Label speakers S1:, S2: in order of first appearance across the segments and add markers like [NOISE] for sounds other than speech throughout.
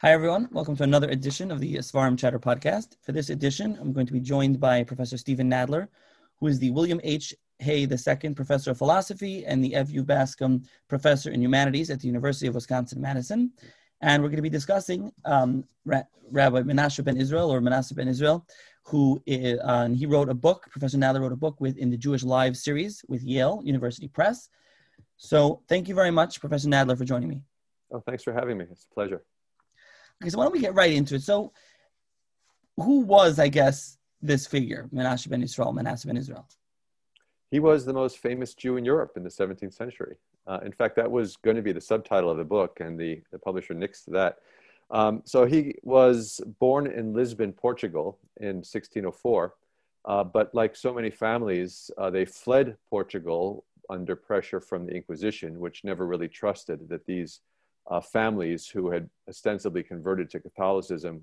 S1: Hi, everyone. Welcome to another edition of the Seforim Chatter podcast. For this edition, I'm going to be joined by Professor Steven Nadler, who is the William H. Hay II Professor of Philosophy and the Evjue-Bascom Professor in Humanities at the University of Wisconsin-Madison. And we're going to be discussing um, Ra- Rabbi Menashe ben Israel, or Manasseh ben Israel, who is, uh, and he wrote a book, Professor Nadler wrote a book with in the Jewish Lives series with Yale University Press. So thank you very much, Professor Nadler, for joining me.
S2: Oh, thanks for having me. It's a pleasure.
S1: Okay, so why don't we get right into it? So, who was, I guess, this figure, Menashe ben Israel, Manasseh ben Israel?
S2: He was the most famous Jew in Europe in the 17th century. Uh, in fact, that was going to be the subtitle of the book, and the, the publisher nixed that. Um, so he was born in Lisbon, Portugal in 1604. Uh, but like so many families, uh, they fled Portugal under pressure from the Inquisition, which never really trusted that these uh, families who had ostensibly converted to Catholicism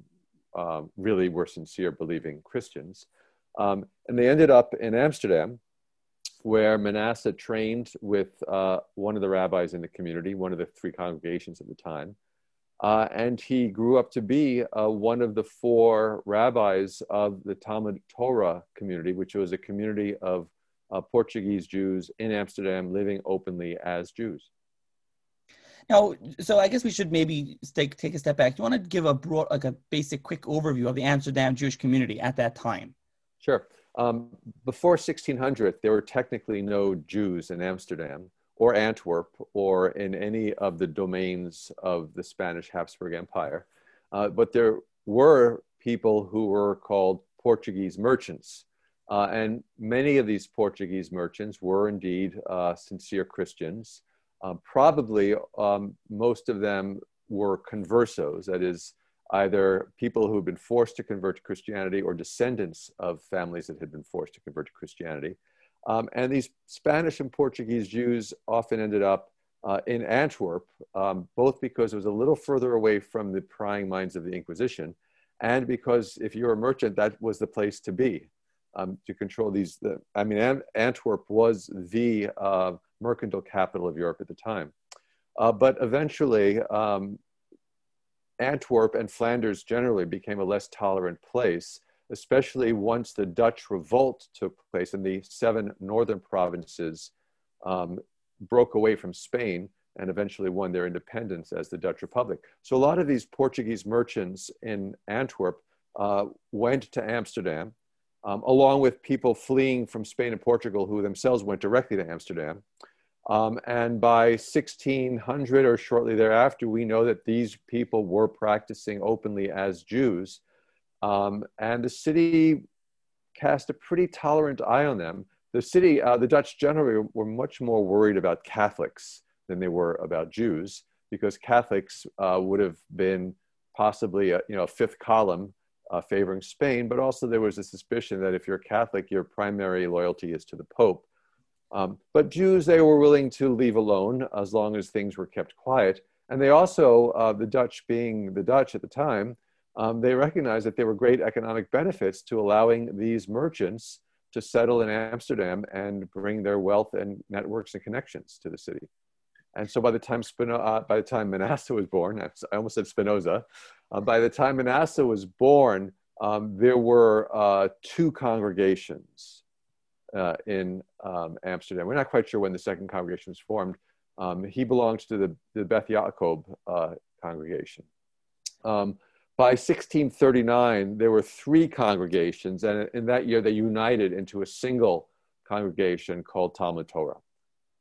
S2: um, really were sincere believing Christians. Um, and they ended up in Amsterdam, where Manasseh trained with uh, one of the rabbis in the community, one of the three congregations at the time. Uh, and he grew up to be uh, one of the four rabbis of the Talmud Torah community, which was a community of uh, Portuguese Jews in Amsterdam living openly as Jews.
S1: Now, so I guess we should maybe take take a step back. Do you want to give a broad, like a basic, quick overview of the Amsterdam Jewish community at that time?
S2: Sure. Um, before 1600, there were technically no Jews in Amsterdam or Antwerp or in any of the domains of the Spanish Habsburg Empire, uh, but there were people who were called Portuguese merchants. Uh, and many of these Portuguese merchants were indeed uh, sincere Christians. Um, probably um, most of them were conversos, that is, either people who had been forced to convert to Christianity or descendants of families that had been forced to convert to Christianity. Um, and these Spanish and Portuguese Jews often ended up uh, in Antwerp, um, both because it was a little further away from the prying minds of the Inquisition, and because if you were a merchant, that was the place to be um, to control these. The, I mean, Antwerp was the uh, mercantile capital of Europe at the time. Uh, but eventually, um, Antwerp and Flanders generally became a less tolerant place, especially once the Dutch revolt took place and the seven northern provinces um, broke away from Spain and eventually won their independence as the Dutch Republic. So a lot of these Portuguese merchants in Antwerp uh, went to Amsterdam, um, along with people fleeing from Spain and Portugal who themselves went directly to Amsterdam. Um, and by 1600 or shortly thereafter, we know that these people were practicing openly as Jews. Um, and the city cast a pretty tolerant eye on them. The city, uh, the Dutch generally were much more worried about Catholics than they were about Jews, because Catholics uh, would have been possibly a, you know, a fifth column uh, favoring Spain, but also there was a suspicion that if you're Catholic, your primary loyalty is to the Pope. Um, but Jews, they were willing to leave alone as long as things were kept quiet. And they also, uh, the Dutch being the Dutch at the time, um, they recognized that there were great economic benefits to allowing these merchants to settle in Amsterdam and bring their wealth and networks and connections to the city. And so by the time Spino- uh, by the time Manasseh was born, I almost said Spinoza. Uh, by the time Manasseh was born, um, there were uh, two congregations uh, in um, Amsterdam. We're not quite sure when the second congregation was formed. Um, he belongs to the, the Beth Jacob uh, congregation. Um, by 1639, there were three congregations, and in that year they united into a single congregation called Talmud Torah.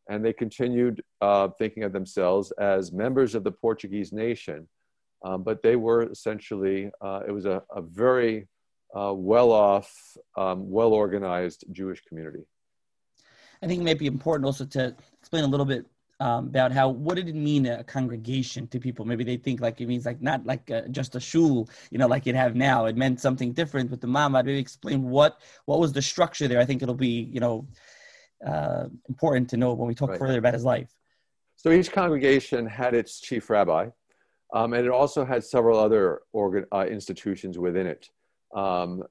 S2: And they continued uh, thinking of themselves as members of the Portuguese nation, um, but they were essentially, uh, it was a, a very uh, well off, um, well organized Jewish community.
S1: I think it might be important also to explain a little bit um, about how what did it mean a congregation to people? Maybe they think like it means like not like a, just a shul, you know, like you have now. It meant something different with the mamad. Maybe explain what what was the structure there. I think it'll be you know uh, important to know when we talk right. further about his life.
S2: So each congregation had its chief rabbi, um, and it also had several other organ, uh, institutions within it. Um,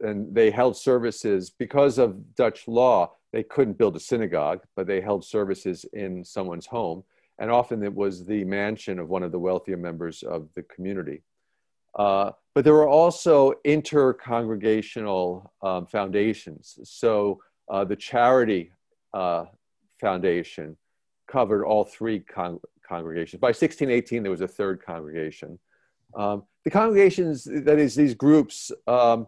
S2: and they held services because of Dutch law. They couldn't build a synagogue, but they held services in someone's home. and often it was the mansion of one of the wealthier members of the community. Uh, but there were also inter-congregational um, foundations. So uh, the charity uh, foundation covered all three con- congregations. By 1618, there was a third congregation. Um, the congregations, that is, these groups, um,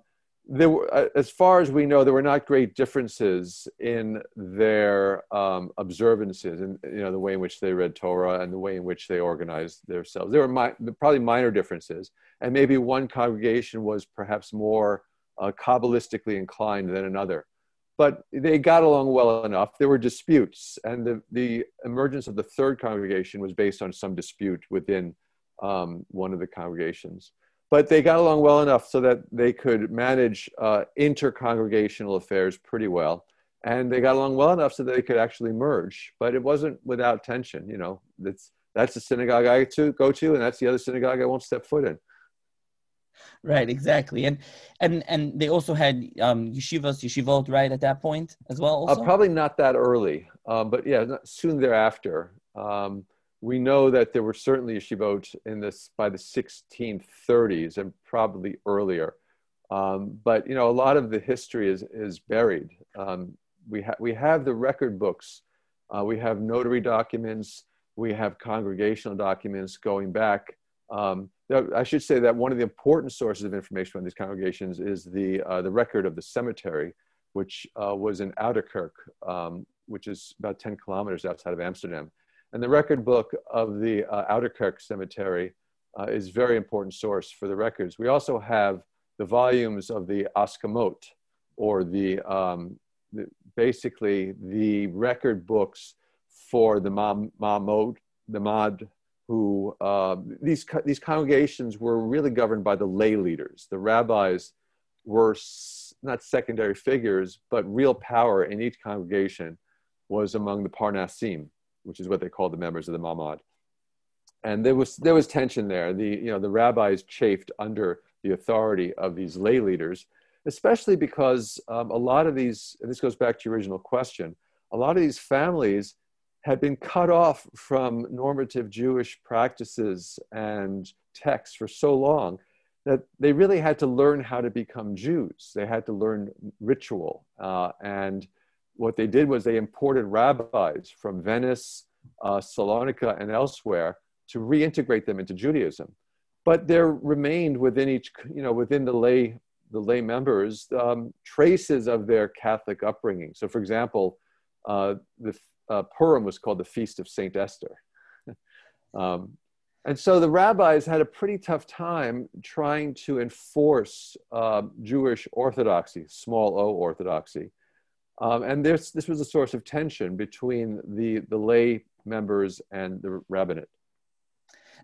S2: there were, uh, as far as we know, there were not great differences in their um, observances and you know the way in which they read Torah and the way in which they organized themselves. There were mi- probably minor differences, and maybe one congregation was perhaps more uh, kabbalistically inclined than another. But they got along well enough. There were disputes, and the, the emergence of the third congregation was based on some dispute within um, one of the congregations. But they got along well enough so that they could manage uh, inter-congregational affairs pretty well. And they got along well enough so that they could actually merge but it wasn't without tension you know. That's that's the synagogue i go to and that's the other synagogue i won't step foot in
S1: right exactly and and and they also had um yeshivas yeshivot right at that point as well
S2: uh, probably not that early uh, but yeah soon thereafter um, we know that there were certainly yeshivot in this by the 1630s and probably earlier. Um, but you know, a lot of the history is is buried. Um, we have we have the record books, uh, we have notary documents, we have congregational documents going back. Um, I should say that one of the important sources of information on these congregations is the uh, the record of the cemetery, which uh, was in Ouderkerk, um, which is about 10 kilometers outside of Amsterdam. And the record book of the uh, Cemetery uh, is very important source for the records. We also have the volumes of the Askamot, or the, um, the basically the record books for the Mamod, the Mad, who uh, these these congregations were really governed by the lay leaders. The rabbis were not secondary figures, but real power in each congregation was among the Parnasim, which is what they called the members of the Mamad. And there was there was tension there. The you know the rabbis chafed under the authority of these lay leaders, especially because um, a lot of these, and this goes back to your original question, a lot of these families had been cut off from normative Jewish practices and texts for so long that they really had to learn how to become Jews. They had to learn ritual. Uh, and what they did was they imported rabbis from Venice, uh, Salonika, and elsewhere to reintegrate them into Judaism. But there remained within each, you know, within the lay, the lay members, um, traces of their Catholic upbringing. So, for example, uh, the uh, Purim was called the Feast of Saint Esther. [LAUGHS] um, and so the rabbis had a pretty tough time trying to enforce uh, Jewish orthodoxy, small o orthodoxy, um, and this, this was a source of tension between the, the lay members and the rabbinate.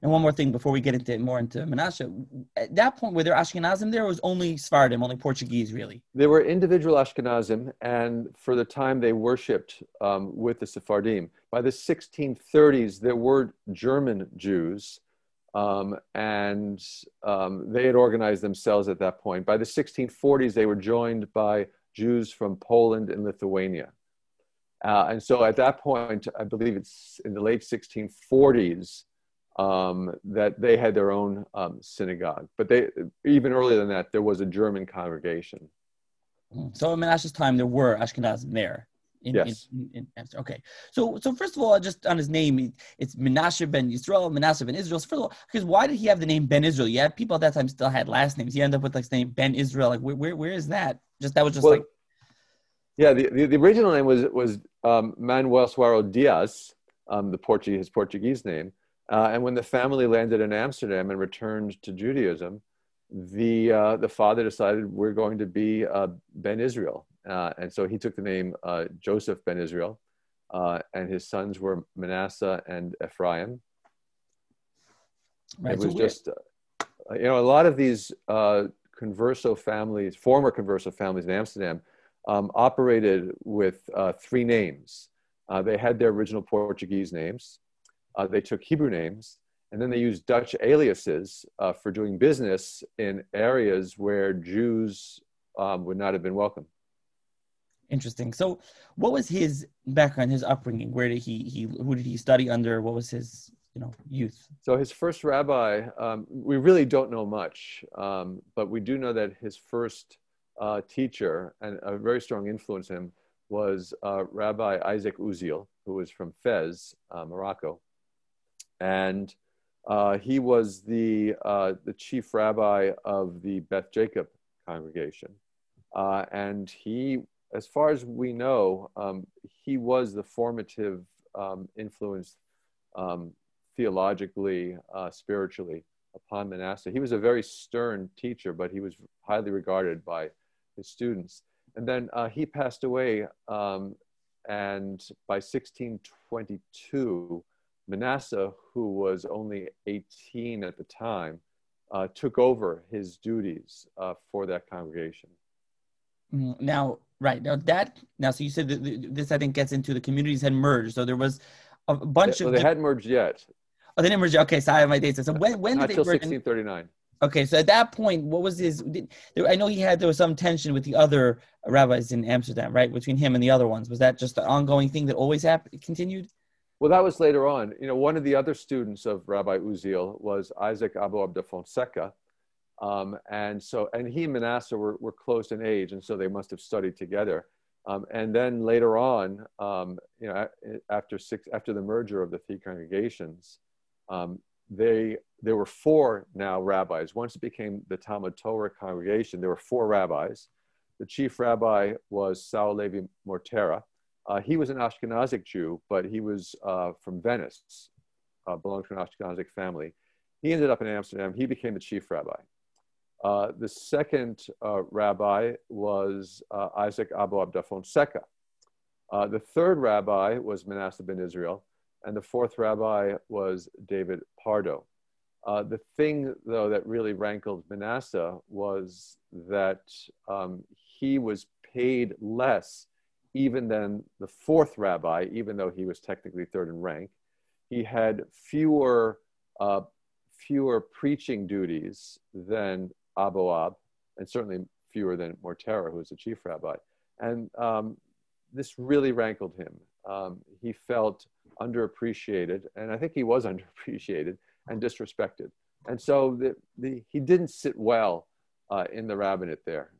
S1: And one more thing before we get into more into Menashe, at that point, were there Ashkenazim there, was only Sephardim, only Portuguese, really?
S2: There were individual Ashkenazim, and for the time they worshipped um, with the Sephardim. By the 1630s, there were German Jews, um, and um, they had organized themselves at that point. By the 1640s, they were joined by Jews from Poland and Lithuania. Uh, and so at that point, I believe it's in the late 1640s um, that they had their own um, synagogue. But they, even earlier than that, there was a German congregation.
S1: Hmm. So in Menashe's time, there were Ashkenazim there.
S2: In, yes.
S1: In, in, in, okay. So, so first of all, just on his name, it's Menashe ben Yisrael, Menashe ben Israel. So first of all, because why did he have the name Ben Israel? Yeah, people at that time still had last names. He ended up with like the name Ben Israel. Like, where, where, where is that? Just that was just well, like.
S2: Yeah, the, the, the, original name was was um, Manuel Suaro Diaz, um, the Portuguese his Portuguese name. Uh, and when the family landed in Amsterdam and returned to Judaism, the uh, the father decided we're going to be uh, Ben Israel, uh, and so he took the name uh, Joseph Ben Israel, uh, and his sons were Manasseh and Ephraim. Right, it was so just, you know, a lot of these converso families, former converso families in Amsterdam, um, operated with uh, three names. Uh, they had their original Portuguese names. Uh, they took Hebrew names, and then they used Dutch aliases uh, for doing business in areas where Jews um, would not have been welcome.
S1: Interesting. So, what was his background, his upbringing? Where did he he who did he study under? What was his you know youth?
S2: So his first rabbi, um, we really don't know much, um, but we do know that his first uh, teacher and a very strong influence on him was uh, Rabbi Isaac Uziel, who was from Fez, uh, Morocco, and uh, he was the uh, the chief rabbi of the Beth Jacob congregation, uh, and he as far as we know, um, he was the formative um, influence um, theologically, uh, spiritually upon Manasseh. He was a very stern teacher, but he was highly regarded by his students. And then uh, he passed away, um, and by 1622, Manasseh, who was only 18 at the time, uh, took over his duties uh, for that congregation.
S1: Mm, now, Right now that now, so you said that this I think gets into the communities had merged. So there was a bunch
S2: well,
S1: of.
S2: They hadn't merged yet.
S1: Oh, they didn't merge. Okay, so I have my dates. So when when
S2: Not
S1: did
S2: they
S1: merge?
S2: 1639.
S1: Okay, so at that point, what was his? Did, there, I know he had there was some tension with the other rabbis in Amsterdam, right? Between him and the other ones, was that just an ongoing thing that always happened, continued?
S2: Well, that was later on. You know, one of the other students of Rabbi Uziel was Isaac Aboab da Fonseca, um, and so, and he and Manasseh were, were close in age, and so they must have studied together. Um, and then later on, um, you know, after six, after the merger of the three congregations, um, they there were four now rabbis. Once it became the Talmud Torah congregation, there were four rabbis. The chief rabbi was Saul Levi Mortera. Uh, he was an Ashkenazic Jew, but he was uh, from Venice, uh, belonged to an Ashkenazic family. He ended up in Amsterdam. He became the chief rabbi. Uh, the second uh, rabbi was uh, Isaac Aboab da Fonseca. The third rabbi was Manasseh ben Israel, and the fourth rabbi was David Pardo. The thing, though, that really rankled Manasseh was that um, he was paid less even than the fourth rabbi, even though he was technically third in rank. He had fewer fewer preaching duties than Aboab, and certainly fewer than Mortera, who was the chief rabbi. And um, this really rankled him. Um, he felt underappreciated, and I think he was [LAUGHS] underappreciated and disrespected. And so the, the, he didn't sit well uh, in the rabbinate there.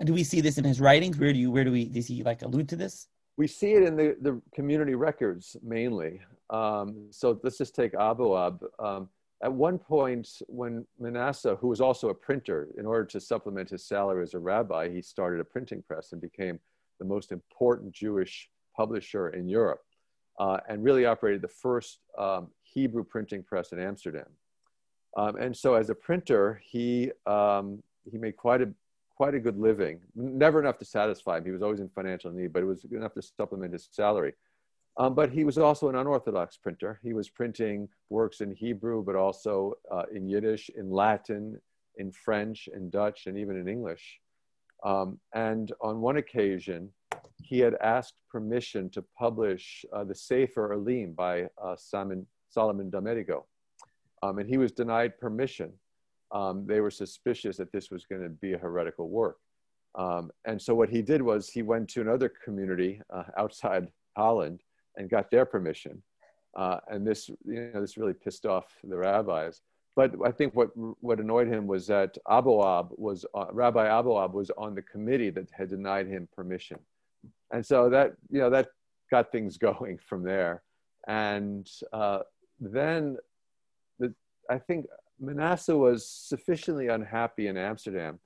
S1: And do we see this in his writings? Where do you, where do we, does he like allude to this?
S2: We see it in the, the community records mainly. Um, so let's just take Aboab. Um, at one point, when Manasseh, who was also a printer, in order to supplement his salary as a rabbi, he started a printing press and became the most important Jewish publisher in Europe uh, and really operated the first um, Hebrew printing press in Amsterdam. Um, and so, as a printer, he, um, he made quite a, quite a good living. Never enough to satisfy him. He was always in financial need, but it was enough to supplement his salary. Um, but he was also an unorthodox printer. He was printing works in Hebrew, but also uh, in Yiddish, in Latin, in French, in Dutch, and even in English. Um, and on one occasion, he had asked permission to publish uh, the Sefer Elim by uh, Simon, Solomon Delmedigo. Um, and he was denied permission. Um, they were suspicious that this was going to be a heretical work. Um, and so what he did was he went to another community uh, outside Holland and got their permission. Uh, and this, you know, this really pissed off the rabbis. But I think what, what annoyed him was that Aboab was, uh, Rabbi Aboab was on the committee that had denied him permission. And so that, you know, that got things [LAUGHS] going from there. And uh, then the, I think Manasseh was sufficiently unhappy in Amsterdam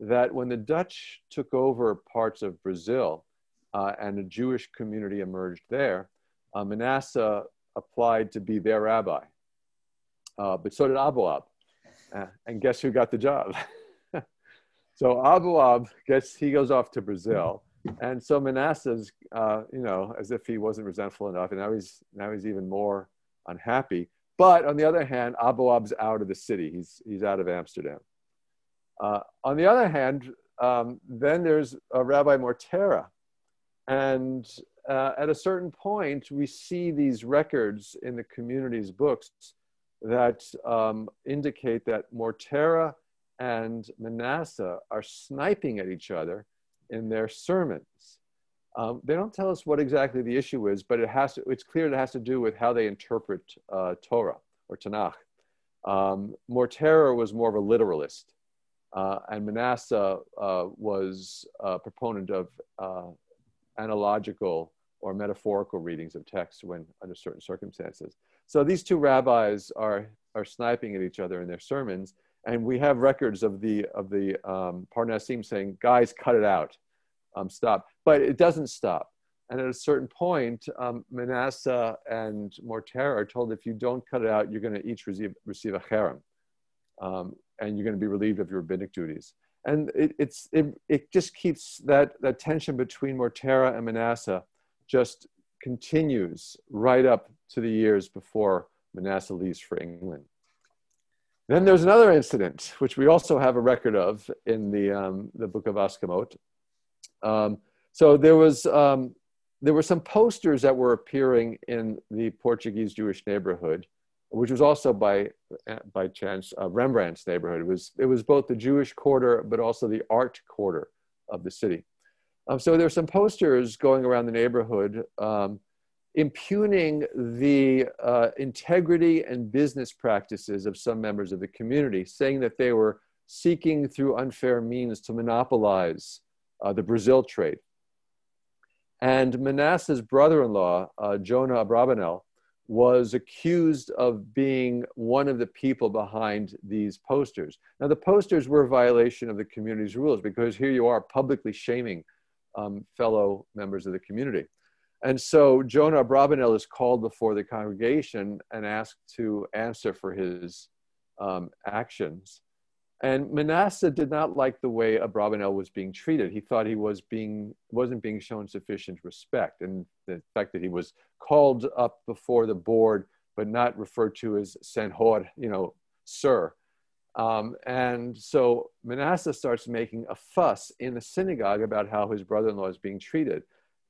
S2: that when the Dutch took over parts of Brazil uh, and a Jewish community emerged there, uh, Manasseh applied to be their rabbi. Uh, but so did Aboab. Uh, and guess who got the job? [LAUGHS] so Aboab gets, he goes off to Brazil. And so Manasseh's, uh, you know, as if he wasn't resentful enough, and now he's, now he's even more unhappy. But on the other hand, Aboab's out of the city. He's, he's out of Amsterdam. Uh, on the other hand, um, then there's Rabbi Mortera. And uh, at a certain point, we see these records in the community's books that um, indicate that Mortera and Manasseh are sniping at each other in their sermons. Um, they don't tell us what exactly the issue is, but it has to, it's clear it has to do with how they interpret uh, Torah or Tanakh. Um, Mortera was more of a literalist, uh, and Manasseh uh, was a proponent of uh, analogical or metaphorical readings of text when under certain circumstances. So these two rabbis are, are sniping at each other in their sermons, and we have records of the, of the um, Parnasim saying, guys, cut it out, um, stop. But it doesn't stop. And at a certain point, um, Manasseh and Mortera are told if you don't cut it out, you're going to each receive, receive a cherem. Um, and you're going to be relieved of your rabbinic duties. And it, it's, it, it just keeps that, that tension between Mortera and Manasseh just continues right up to the years before Manasseh leaves for England. Then there's another incident, which we also have a record of in the, um, the book of Askamot. Um, so there was um, there were some posters that were appearing in the Portuguese Jewish neighborhood, which was also by by chance uh, Rembrandt's neighborhood. It was it was both the Jewish quarter but also the art quarter of the city. Um, so there were some posters going around the neighborhood um, impugning the uh, integrity and business practices of some members of the community, saying that they were seeking through unfair means to monopolize uh, the Brazil trade. And Manasseh's brother-in-law, uh, Jonah Abravanel, was accused of being one of the people behind these posters. Now, the posters were a violation of the community's rules because here you are publicly shaming um, fellow members of the community. And so Jonah Abravanel is called before the congregation and asked to answer for his um, actions. And Manasseh did not like the way Abravanel was being treated. He thought he was being, wasn't being shown sufficient respect. And the fact that he was called up before the board, but not referred to as senhor, you know, sir. Um, and so Manasseh starts making a fuss in the synagogue about how his brother-in-law is being treated.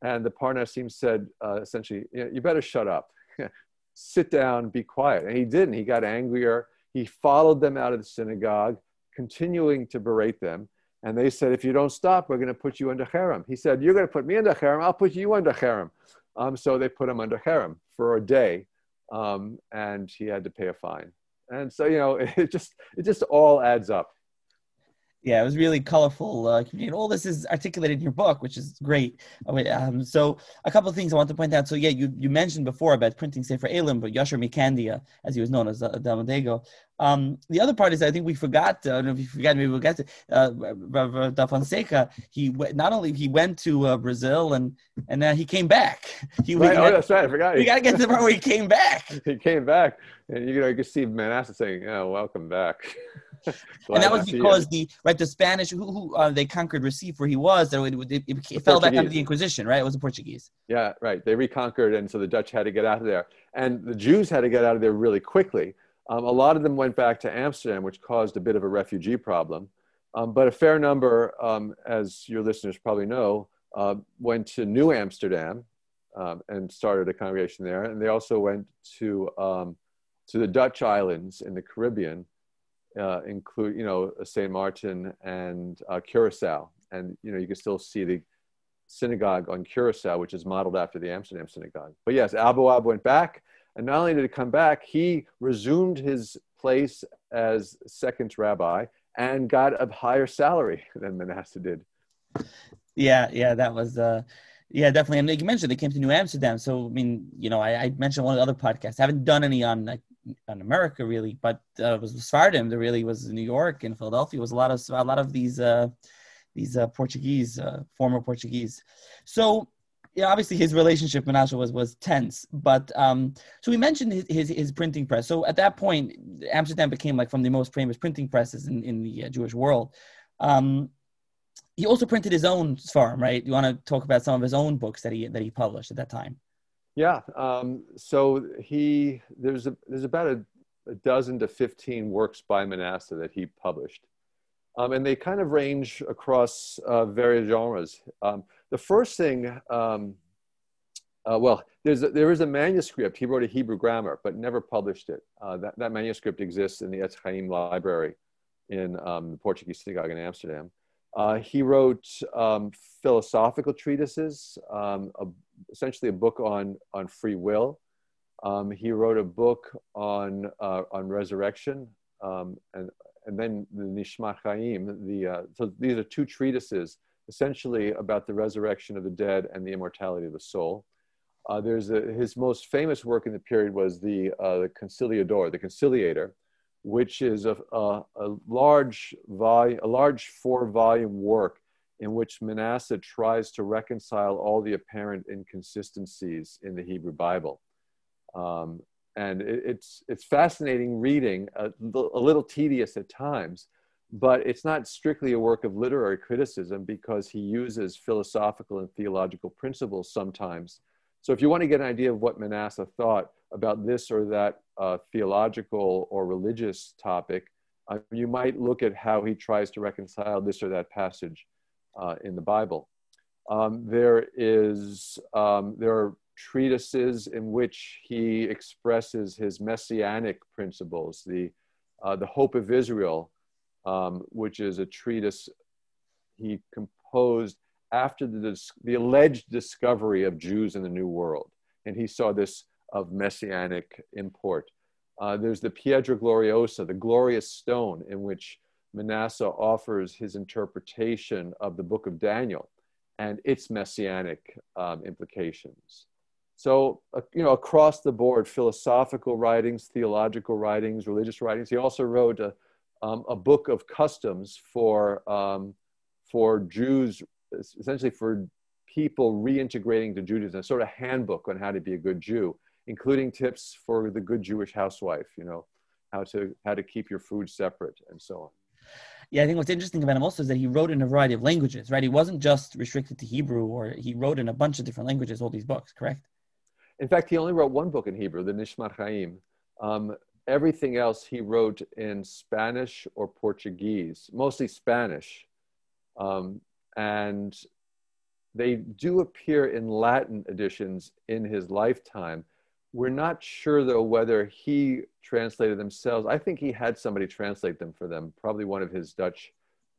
S2: And the Parnasim said, uh, essentially, you better shut up. [LAUGHS] Sit down, be quiet. And he didn't. He got angrier. He followed them out of the synagogue continuing to berate them. And they said, if you don't stop, we're going to put you under cherem. He said, you're going to put me under cherem. I'll put you under cherem. Um, so they put him under cherem for a day. Um, and he had to pay a fine. And so, you know, [LAUGHS] it just, it just all adds up
S1: yeah, it was really colorful uh, community. And all this is articulated in your book, which is great. Oh, um, so a couple of things I want to point out. So yeah, you, you mentioned before about printing Sefer Elim, but Yasher Mikandia, as he was known as uh, Delmedigo. Um, the other part is I think we forgot. Uh, I don't know if you forgot. Maybe we'll get to uh, Da Fonseca. He not only he went to uh, Brazil and and then he came back. He,
S2: right. oh, that's right. I forgot.
S1: We got to get to the part where he came back. [LAUGHS]
S2: he came back, and you know you can see Manasseh saying, "Oh, welcome back." [LAUGHS] [LAUGHS]
S1: and that was because the right the Spanish who, who uh, they conquered Recife where he was it, it, it, it fell back under the Inquisition right? It was the Portuguese.
S2: Yeah right. They reconquered and so the Dutch had to get out of there. And the Jews had to get out of there really quickly. Um, a lot of them went back to Amsterdam which caused a bit of a refugee problem. Um, but a fair number um, as your listeners probably know uh, went to New Amsterdam um, and started a congregation there. And they also went to um, to the Dutch islands in the Caribbean uh, include, you know, St. Martin and uh, Curacao. And, you know, you can still see the synagogue on Curacao, which is modeled after the Amsterdam synagogue. But yes, Aboab went back. And not only did he come back, he resumed his place as second rabbi and got a higher salary [LAUGHS] than Manasseh did.
S1: Yeah, yeah, that was, uh, yeah, definitely. And like you mentioned, they came to New Amsterdam. So, I mean, you know, I, I mentioned one of the other podcasts. I haven't done any on like on America really, but uh, was Sephardim. There really was New York and Philadelphia was a lot of a lot of these uh, these uh, Portuguese, uh, former Portuguese. So yeah, obviously his relationship with Menashe was was tense. But um, so we mentioned his, his, his printing press. So at that point, Amsterdam became like from the most famous printing presses in in the uh, Jewish world. Um, he also printed his own farm, right? You want to talk about some of his own books that he that he published at that time?
S2: Yeah. Um, so he there's a there's about a, a, dozen to fifteen works by Manasseh that he published, um, and they kind of range across uh, various genres. Um, the first thing, um, uh, well, there's a, there is a manuscript. He wrote a Hebrew grammar, but never published it. Uh, that that manuscript exists in the Etz Chaim library in um, the Portuguese synagogue in Amsterdam. Uh, he wrote um, philosophical treatises, a, essentially a book on, on free will. Um, he wrote a book on, uh, on resurrection, um, and, and then the Nishmat Chaim. The, uh, so these are two treatises essentially about the resurrection of the dead and the immortality of the soul. Uh, there's a, his most famous work in the period was the, uh, the Conciliador, the Conciliator, which is a, a, a large volume, a large four volume work in which Manasseh tries to reconcile all the apparent inconsistencies in the Hebrew Bible. Um, and it, it's, it's fascinating reading, a, a little tedious at times, but it's not strictly a work of literary criticism because he uses philosophical and theological principles sometimes. So if you want to get an idea of what Manasseh thought about this or that uh, theological or religious topic, uh, you might look at how he tries to reconcile this or that passage uh, in the Bible. Um, there is um, there are treatises in which he expresses his messianic principles, the uh, the hope of Israel, um, which is a treatise he composed after the, the alleged discovery of Jews in the New World, and he saw this of messianic import. Uh, there's the Piedra Gloriosa, the glorious stone, in which Manasseh offers his interpretation of the book of Daniel and its messianic um, implications. So, uh, you know, across the board, philosophical writings, theological writings, religious writings. He also wrote a, um, a book of customs for, um, for Jews, essentially for people reintegrating to Judaism, a sort of handbook on how to be a good Jew, including tips for the good Jewish housewife, you know, how to, how to keep your food separate and so on.
S1: Yeah, I think what's interesting about him also is that he wrote in a variety of languages, right? He wasn't just restricted to Hebrew, or he wrote in a bunch of different languages, all these books, correct?
S2: In fact, he only wrote one book in Hebrew, the Nishmat Chaim. Um, everything else he wrote in Spanish or Portuguese, mostly Spanish. Um, and they do appear in Latin editions in his lifetime. We're not sure, though, whether he translated themselves. I think he had somebody translate them for them, probably one of his Dutch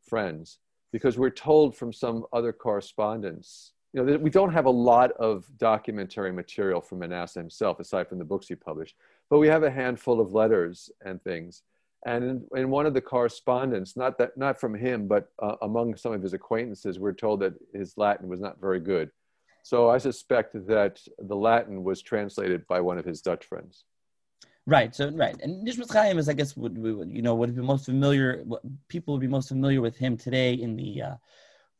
S2: friends, because we're told from some other correspondence. You know, we don't have a lot of documentary material from Manasseh himself, aside from the books he published, but we have a handful of letters and things. And in, in one of the correspondence, not that not from him, but uh, among some of his acquaintances, we're told that his Latin was not very good. So I suspect that the Latin was translated by one of his Dutch friends.
S1: Right. So right, and Nishmat Chaim is, I guess, would, would you know would be most familiar. People would be most familiar with him today in the uh,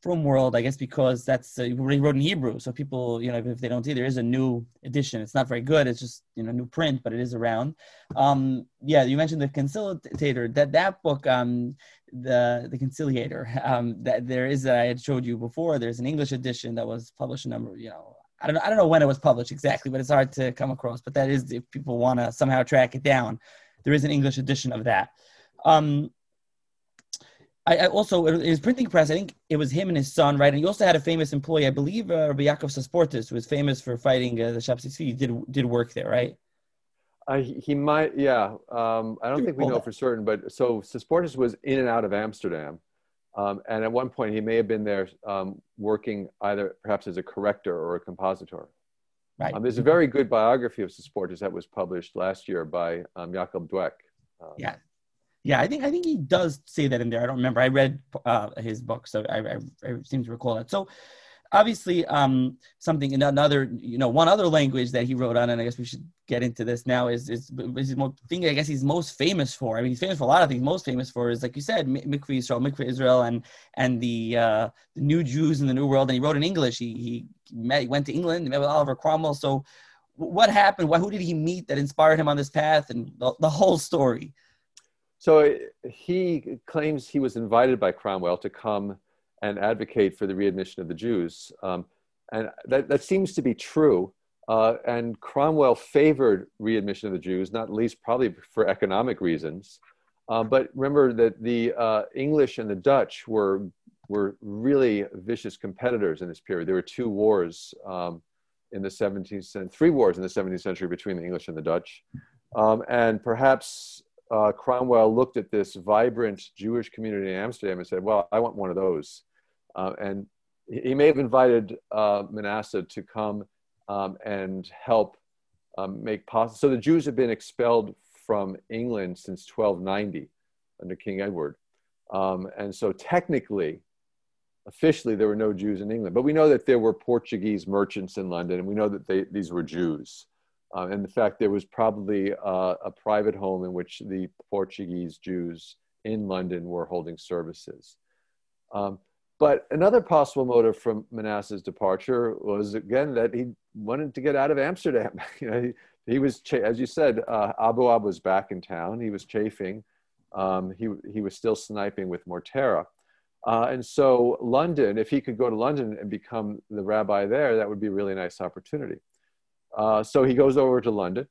S1: Frum world, I guess, because that's uh, he wrote in Hebrew. So people, you know, if they don't see, there is a new edition. It's not very good. It's just you know new print, but it is around. Um, yeah, you mentioned the Conciliator. That that book, um, the the Conciliator. [LAUGHS] Um, that there is. that I had showed you before. There's an English edition that was published a number. You know, I don't know. I don't know when it was published exactly, but it's hard to come across. But that is if people want to somehow track it down, there is an English edition of that. Um, I, I, also his printing press. I think it was him and his son, right? And he also had a famous employee, I believe, uh, Rabbi Yaakov Sasportas, who was famous for fighting uh, the Shabsisi. Did did work there, right?
S2: Uh, he might, yeah. Um, I don't think we know for certain, but so Sasportas was in and out of Amsterdam, um, and at one point he may have been there um, working either perhaps as a corrector or a compositor.
S1: Right.
S2: Um, there's a very good biography of Sasportas that was published last year by um, Jakob Dweck.
S1: Um, yeah, yeah, I think I think he does say that in there. I don't remember. I read uh, his book, so I, I, I, seem to recall that. So, obviously, um, something in another, you know, one other language that he wrote on, and I guess we should get into this now. Is is, is the thing I guess he's most famous for? I mean, he's famous for a lot of things. Most famous for is like you said, Mikveh Israel, Mikveh Israel, and and the uh, the new Jews in the New World. And he wrote in English. He he met. He went to England. Met with Oliver Cromwell. So, what happened? Who did he meet that inspired him on this path? And the, the whole story.
S2: So he claims he was invited by Cromwell to come and advocate for the readmission of the Jews. Um, and that, that seems to be true. Uh, and Cromwell favored readmission of the Jews, not least probably for economic reasons. Uh, but remember that the uh, English and the Dutch were, were really vicious competitors in this period. There were two wars um, in the 17th century, three wars in the 17th century between the English and the Dutch. Um, and perhaps uh, Cromwell looked at this vibrant Jewish community in Amsterdam and said, "Well, I want one of those." Uh, and he may have invited uh, Manasseh to come um, and help um, make possible. So the Jews have been expelled from England since 1290 under King Edward, um, and so technically, officially, there were no Jews in England. But we know that there were Portuguese merchants in London, and we know that they, these were Jews. Uh, and in fact, there was probably uh, a private home in which the Portuguese Jews in London were holding services. Um, but another possible motive from Manasseh's departure was again that he wanted to get out of Amsterdam. [LAUGHS] you know, he, he was, as you said, uh, Aboab was back in town. He was chafing. Um, he, he was still sniping with Mortera. Uh, and so London, if he could go to London and become the rabbi there, that would be a really nice opportunity. Uh, so he goes over to London,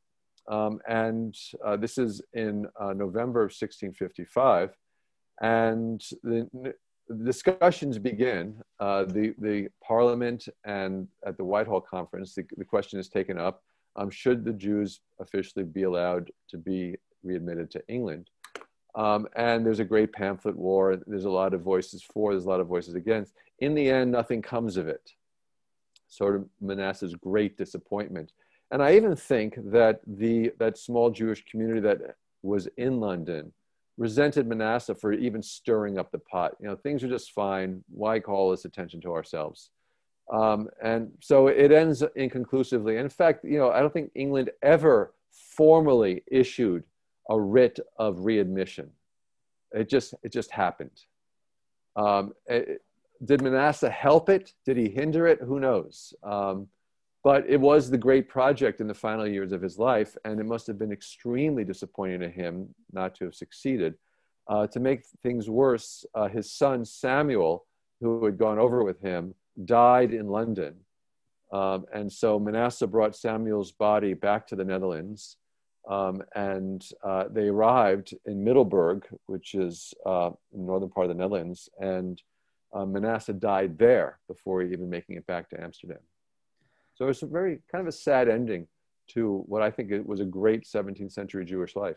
S2: um, and uh, this is in uh, November of 1655. And the, the discussions begin. Uh, the, the Parliament and at the Whitehall Conference, the, the question is taken up um, should the Jews officially be allowed to be readmitted to England? Um, and there's a great pamphlet war. There's a lot of voices for, there's a lot of voices against. In the end, nothing comes of it sort of Manasseh's great disappointment. And I even think that the that small Jewish community that was in London resented Manasseh for even stirring up the pot. You know, things are just fine. Why call this attention to ourselves? Um, and so it ends inconclusively. In fact, you know, I don't think England ever formally issued a writ of readmission. It just it just happened. Um, it, did Manasseh help it? Did he hinder it? Who knows? Um, but it was the great project in the final years of his life, and it must have been extremely disappointing to him not to have succeeded. Uh, to make things worse, uh, his son Samuel, who had gone over with him, died in London. Um, and so Manasseh brought Samuel's body back to the Netherlands. Um, and uh, they arrived in Middelburg, which is uh, the northern part of the Netherlands. And uh, Manasseh died there before even making it back to Amsterdam. So it's a very kind of a sad ending to what I think it was a great 17th century Jewish life.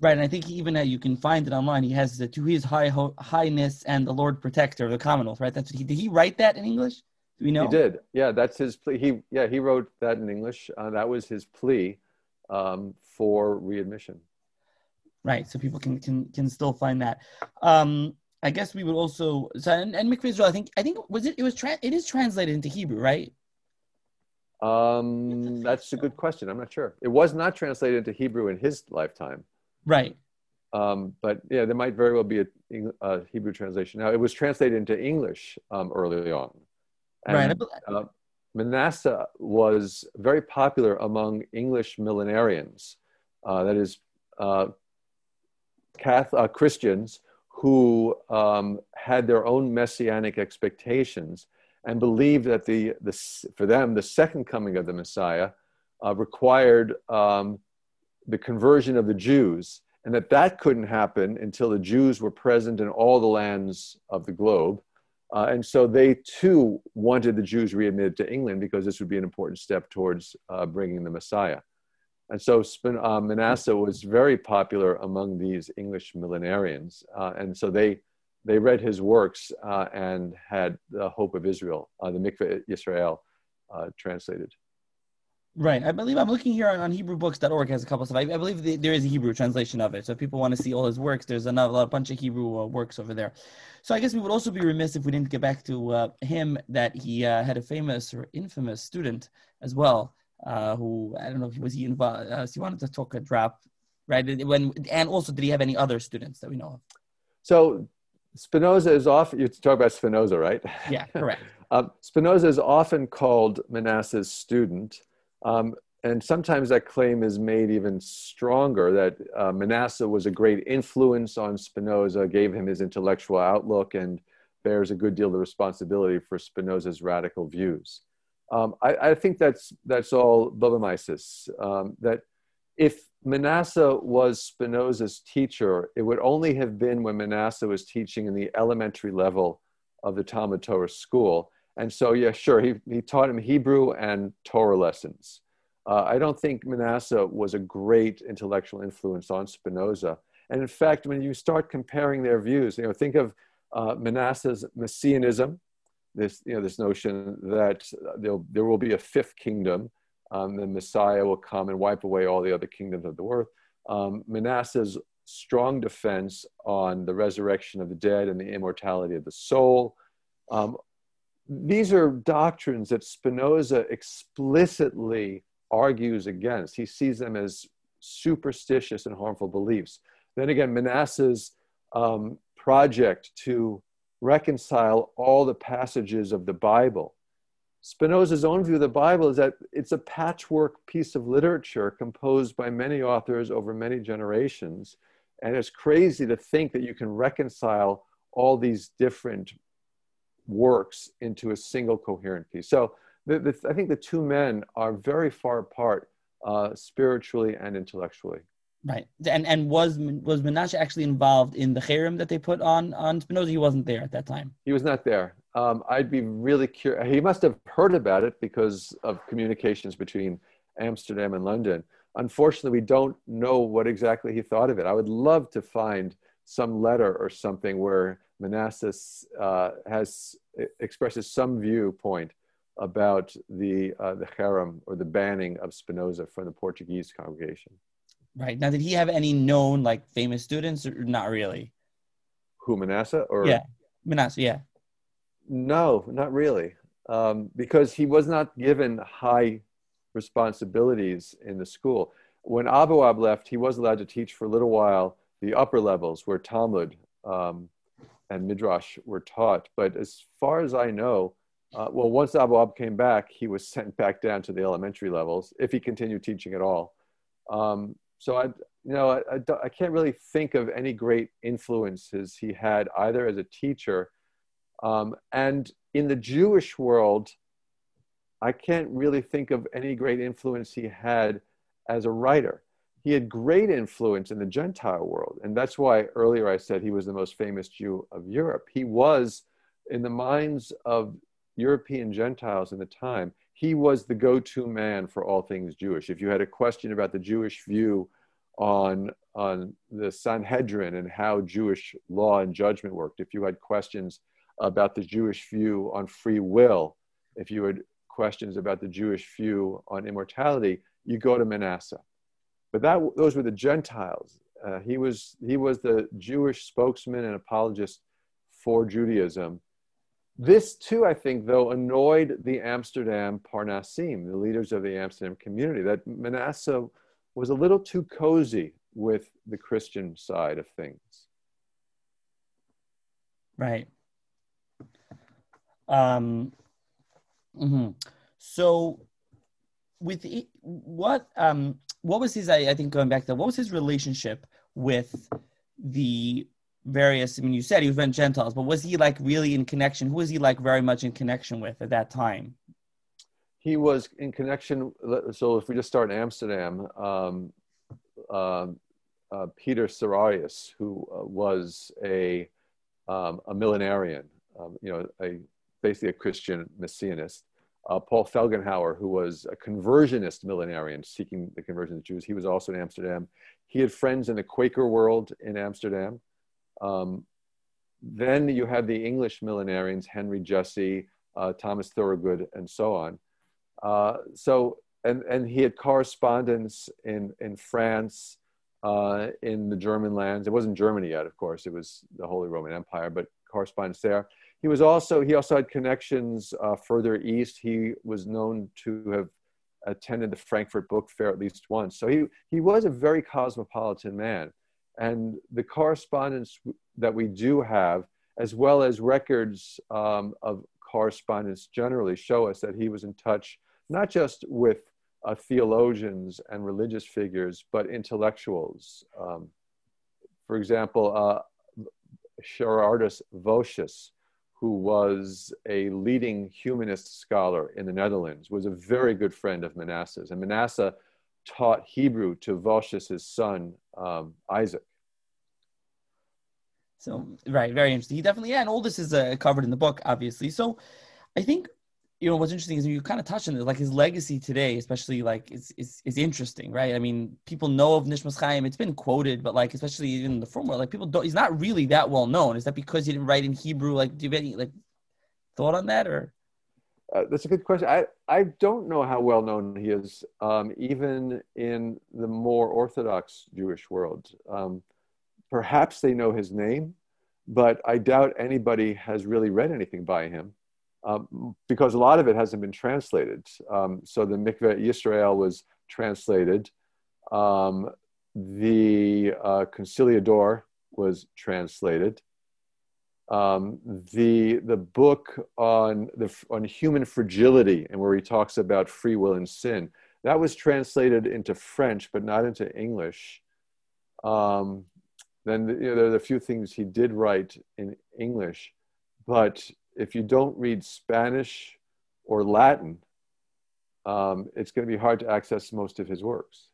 S1: Right, and I think even uh, you can find it online. He has the to his high ho- highness and the Lord Protector of the Commonwealth. Right, that's what he did. He write that in English? Do we know?
S2: He did. Yeah, that's his plea. He yeah he wrote that in English. Uh, that was his plea um, for readmission.
S1: Right, so people can can can still find that. Um, I guess we would also so and, and Mikveh Israel. I think I think was it it was tra- it is translated into Hebrew, right?
S2: Um, that's a good question. I'm not sure. It was not translated into Hebrew in his lifetime.
S1: Right.
S2: Um, but yeah, there might very well be a, a, Hebrew translation. Now, it was translated into English um, early on. And, right. Uh, Manasseh was very popular among English millenarians, uh, that is, uh, Catholic, uh, Christians who um, had their own messianic expectations and believed that the, the, for them, the second coming of the Messiah uh, required um, the conversion of the Jews, and that that couldn't happen until the Jews were present in all the lands of the globe. Uh, and so they too wanted the Jews readmitted to England because this would be an important step towards uh, bringing the Messiah. And so uh, Manasseh was very popular among these English millenarians. Uh, and so they, they read his works uh, and had the Hope of Israel, uh, the Mikveh Israel, uh, translated.
S1: Right. I believe I'm looking here on, on HebrewBooks.org has a couple of stuff. I, I believe the, there is a Hebrew translation of it. So if people want to see all his works, there's another a bunch of Hebrew uh, works over there. So I guess we would also be remiss if we didn't get back to uh, him that he uh, had a famous or infamous student as well, uh, who I don't know if he was he involved. Uh, so he wanted to talk a drop, right? When and also did he have any other students that we know of?
S2: So Spinoza is often you talk about Spinoza, right?
S1: Yeah, [LAUGHS] correct.
S2: um, Spinoza is often called Manasseh's student, um, and sometimes that claim is made even stronger. That uh, Manasseh was a great influence on Spinoza, gave him his intellectual outlook, and bears a good deal of responsibility for Spinoza's radical views. Um, I, I, think that's that's all Bubamaisis. Um, that if Manasseh was Spinoza's teacher, it would only have been when Manasseh was teaching in the elementary level of the Talmud Torah school. And so, yeah, sure, he, he taught him Hebrew and Torah lessons. Uh, I don't think Manasseh was a great intellectual influence on Spinoza. And in fact, when you start comparing their views, you know, think of uh, Manasseh's messianism, this, you know, this notion that there will be a fifth kingdom, um, the Messiah will come and wipe away all the other kingdoms of the earth. Um, Manasseh's strong defense on the resurrection of the dead and the immortality of the soul. Um, these are doctrines that Spinoza explicitly argues against. He sees them as superstitious and harmful beliefs. Then again, Manasseh's um, project to reconcile all the passages of the Bible. Spinoza's own view of the Bible is that it's a patchwork piece of literature composed by many authors over many generations. And it's crazy to think that you can reconcile all these different works into a single coherent piece. So the, the, I think the two men are very far apart uh, spiritually and intellectually.
S1: Right, and and was was Menashe actually involved in the cherem that they put on on Spinoza? He wasn't there at that time.
S2: He was not there. Um, I'd be really curious. He must have heard about it because of communications between Amsterdam and London. Unfortunately, we don't know what exactly he thought of it. I would love to find some letter or something where Manasseh uh, has expresses some viewpoint about the uh, the cherem or the banning of Spinoza from the Portuguese congregation.
S1: Right now, did he have any known like famous students or not really?
S2: Who Manasseh or
S1: yeah, Manasseh, yeah.
S2: No, not really, um, because he was not given high responsibilities in the school. When Aboab left, he was allowed to teach for a little while the upper levels where Talmud um, and Midrash were taught. But as far as I know, uh, well, once Aboab came back, he was [LAUGHS] sent back down to the elementary levels if he continued teaching at all. Um, so I, you know, I, I, I, can't really think of any great influences he had either as a teacher, um, and in the Jewish world, I can't really think of any great influence he had as a writer. He had great influence in the Gentile world, and that's why earlier I said he was the most famous Jew of Europe. He was, in the minds of European Gentiles in the time, he was the go-to man for all things Jewish. If you had a question about the Jewish view on, on the Sanhedrin and how Jewish law and judgment worked, if you had questions about the Jewish view on free will, if you had questions about the Jewish view on immortality, you go to Manasseh. But that, those were the Gentiles. Uh, he, was, he was the Jewish spokesman and apologist for Judaism this too, I think, though, annoyed the Amsterdam Parnassim, the leaders of the Amsterdam community, that Manasseh was a little too cozy with the Christian side of things.
S1: Right. Um, mm-hmm. So, with what um, what was his? I, I think going back to what was his relationship with the various i mean you said he was from gentiles but was he like really in connection? Who was he like very much in connection with at that time?
S2: He was in connection so if we just start in amsterdam um, uh, uh, peter serrarius who uh, was a, um, a millenarian um, you know a, basically a christian messianist. Uh, paul felgenhauer who was a conversionist millenarian seeking the conversion of jews he was also in amsterdam. He had friends in the quaker world in amsterdam um, then you had the English millenarians, Henry Jessey, uh, Thomas Thorowgood, and so on. Uh, so, and, and he had correspondence in, in France, uh, in the German lands. It wasn't Germany yet, of course, it was the Holy Roman Empire, but correspondence there. He was also, he also had connections uh, further east. He was known to have attended the Frankfurt Book Fair at least once. So he, he was a very cosmopolitan man. And the correspondence that we do have, as well as records um, of correspondence generally, show us that he was in touch not just with uh, theologians and religious figures, but intellectuals. Um, for example, uh, Gerardus Vossius, who was a leading humanist scholar in the Netherlands, was a very good friend of Manasseh's. And Manasseh taught Hebrew to Vossius's son, um, Isaac.
S1: So right, very interesting. He definitely, yeah, and all this is uh, covered in the book, obviously. So I think you know what's interesting is you kind of touched on it like his legacy today especially like is is, is interesting right? I mean people know of nishmas chaim. It's been quoted but like especially in the frum world like people don't he's not really that well known. Is that because he didn't write in hebrew? Like do you have any like thought on that or?
S2: Uh, that's a good question. I i don't know how well known he is um, even in the more orthodox jewish world. Um, perhaps they know his name but i doubt anybody has really read anything by him um, because a lot of it hasn't been translated. Um, so the Mikveh Yisrael was translated. Um, the uh, Conciliador was translated. Um, the the book on the on human fragility and where he talks about free will and sin that was translated into French but not into English. Um, then you know, there are a few things he did write in English, but if you don't read Spanish or Latin, um, it's going to be hard to access most of his works.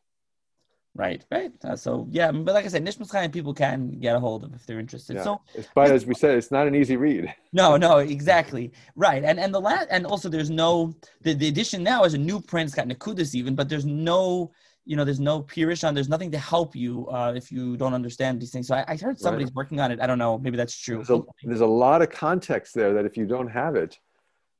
S1: Right, right. Uh, so yeah, but like I said, Nishmas Chaim people can get a hold of if they're interested.
S2: Yeah.
S1: So,
S2: but as we said, it's not an easy read. [LAUGHS]
S1: No, no, exactly. Right, and and the last, and also there's no the, the edition now is a new print. It's got Nakudas even, but there's no you know, there's no Pirush on. There's nothing to help you uh, if you don't understand these things. So I, I heard somebody's right. working on it. I don't know. Maybe that's true.
S2: There's a, there's a lot of context there that if you don't have it,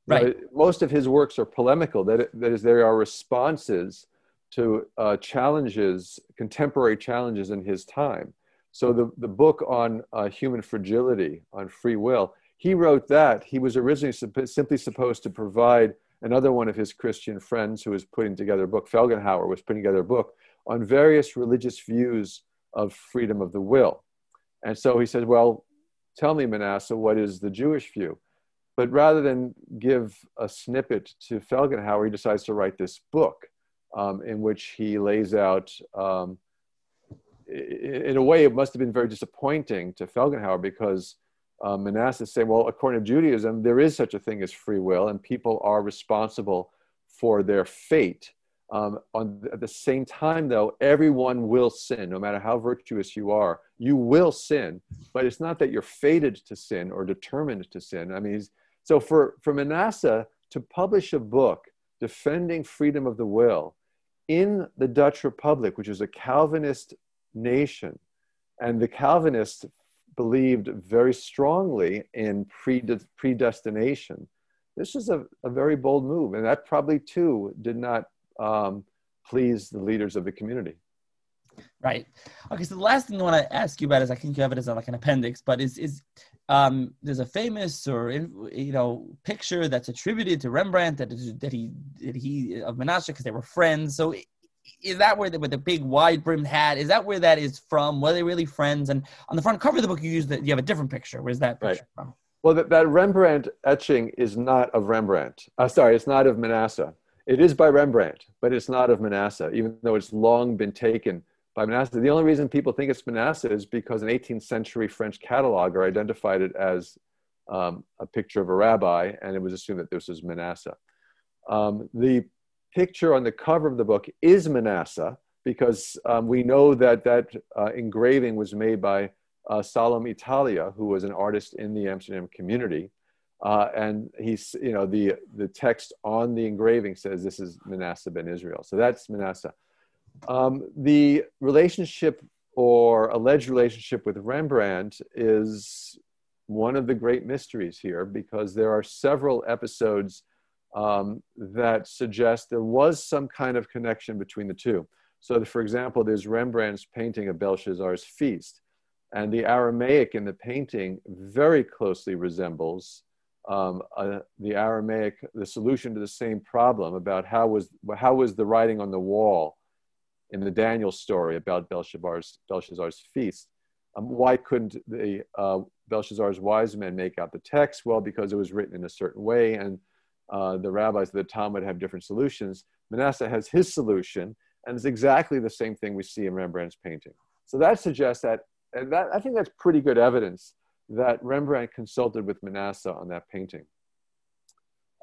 S1: right.
S2: Know, most of his works are polemical. That that is, there are responses to uh, challenges, contemporary challenges in his time. So the the book on uh, human fragility, on free will, he wrote that. He was originally simply supposed to provide another one of his Christian friends who was putting together a book, Felgenhauer was putting together a book on various religious views of freedom of the will. And so he said, Well, tell me, Manasseh, what is the Jewish view? But rather than give a snippet to Felgenhauer, he decides to write this book um, in which he lays out, um, in a way, it must have been very disappointing to Felgenhauer because um, Manasseh saying, well, according to Judaism, there is such a thing as free will, and people are responsible for their fate. Um, on, at the same time, though, everyone will sin, no matter how virtuous you are. You will sin, but it's not that you're fated to sin or determined to sin. I mean, so for, for Manasseh to publish a book defending freedom of the will in the Dutch Republic, which is a Calvinist nation, and the Calvinists believed very strongly in predestination. This is a, a very bold move, and that probably too did not um, please the leaders of the community.
S1: Right. Okay. So the last thing I want to ask you about is I think you have it as like an appendix, but is is um, there's a famous or you know picture that's attributed to Rembrandt that that he that he of Menashe because they were friends. So is that where the, with the big wide brimmed hat is that where that is from? Were they really friends? And on the front cover of the book you use that you have a different picture. Where's that picture right. from?
S2: Well that, that rembrandt etching is not of rembrandt. Uh, sorry it's not of manasseh. It is by rembrandt but it's not of manasseh even though it's long been taken by manasseh. The only reason people think it's manasseh is because an 18th century french cataloger identified it as um, a picture of a rabbi and it was assumed that this was manasseh. Um, the picture on the cover of the book is Manasseh because um, we know that that uh, engraving was made by uh, Salom Italia, who was an artist in the Amsterdam community. Uh, and he's, you know, the, the text on the engraving says this is Manasseh ben Israel. So that's Manasseh. Um, the relationship or alleged relationship with Rembrandt is one of the great mysteries here because there are several episodes um, that suggest there was some kind of connection between the two. So, for example, there's Rembrandt's painting of Belshazzar's feast, and the Aramaic in the painting very closely resembles um, uh, the Aramaic, the solution to the same problem about how was how was the writing on the wall in the Daniel story about Belshazzar's, Belshazzar's feast. Um, why couldn't the uh, Belshazzar's wise men make out the text? Well, because it was written in a certain way, and uh, the rabbis of the Talmud have different solutions. Manasseh has his solution, and it's exactly the same thing we see in Rembrandt's painting. So that suggests that, and that, I think that's pretty good evidence that Rembrandt consulted with Manasseh on that painting.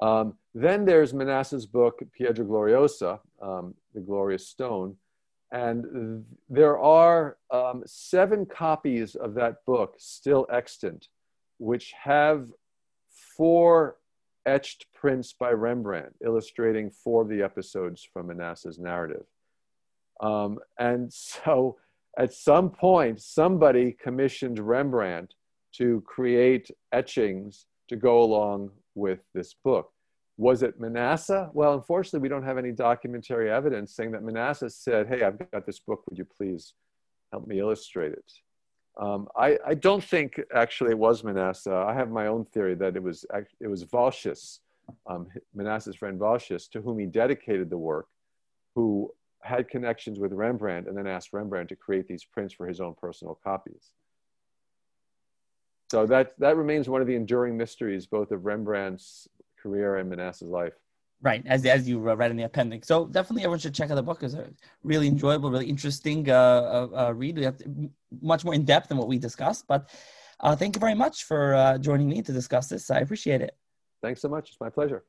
S2: Um, then there's Manasseh's book, Piedra Gloriosa, um, The Glorious Stone. And there are um, seven copies of that book still extant, which have four etched prints by Rembrandt, illustrating four of the episodes from Manasseh's narrative. Um, and so at some point, somebody commissioned Rembrandt to create etchings to go along with this book. Was it Manasseh? Well, unfortunately, we don't have any documentary evidence saying that Manasseh said, Hey, I've got this book. Would you please help me illustrate it? Um, I, I, don't think actually it was Manasseh. I have my own theory that it was, it was Vossius, um, Manasseh's friend Vossius, to whom he dedicated the work, who had connections with Rembrandt and then asked Rembrandt to create these prints for his own personal copies. So that, that remains one of the enduring mysteries, both of Rembrandt's career and Manasseh's life.
S1: Right, as, as you read in the appendix. So definitely everyone should check out the book. It's a really enjoyable, really interesting uh, uh, uh read. We have to, much more in depth than what we discussed. But uh, thank you very much for uh, joining me to discuss this. I appreciate it.
S2: Thanks so much. It's my pleasure.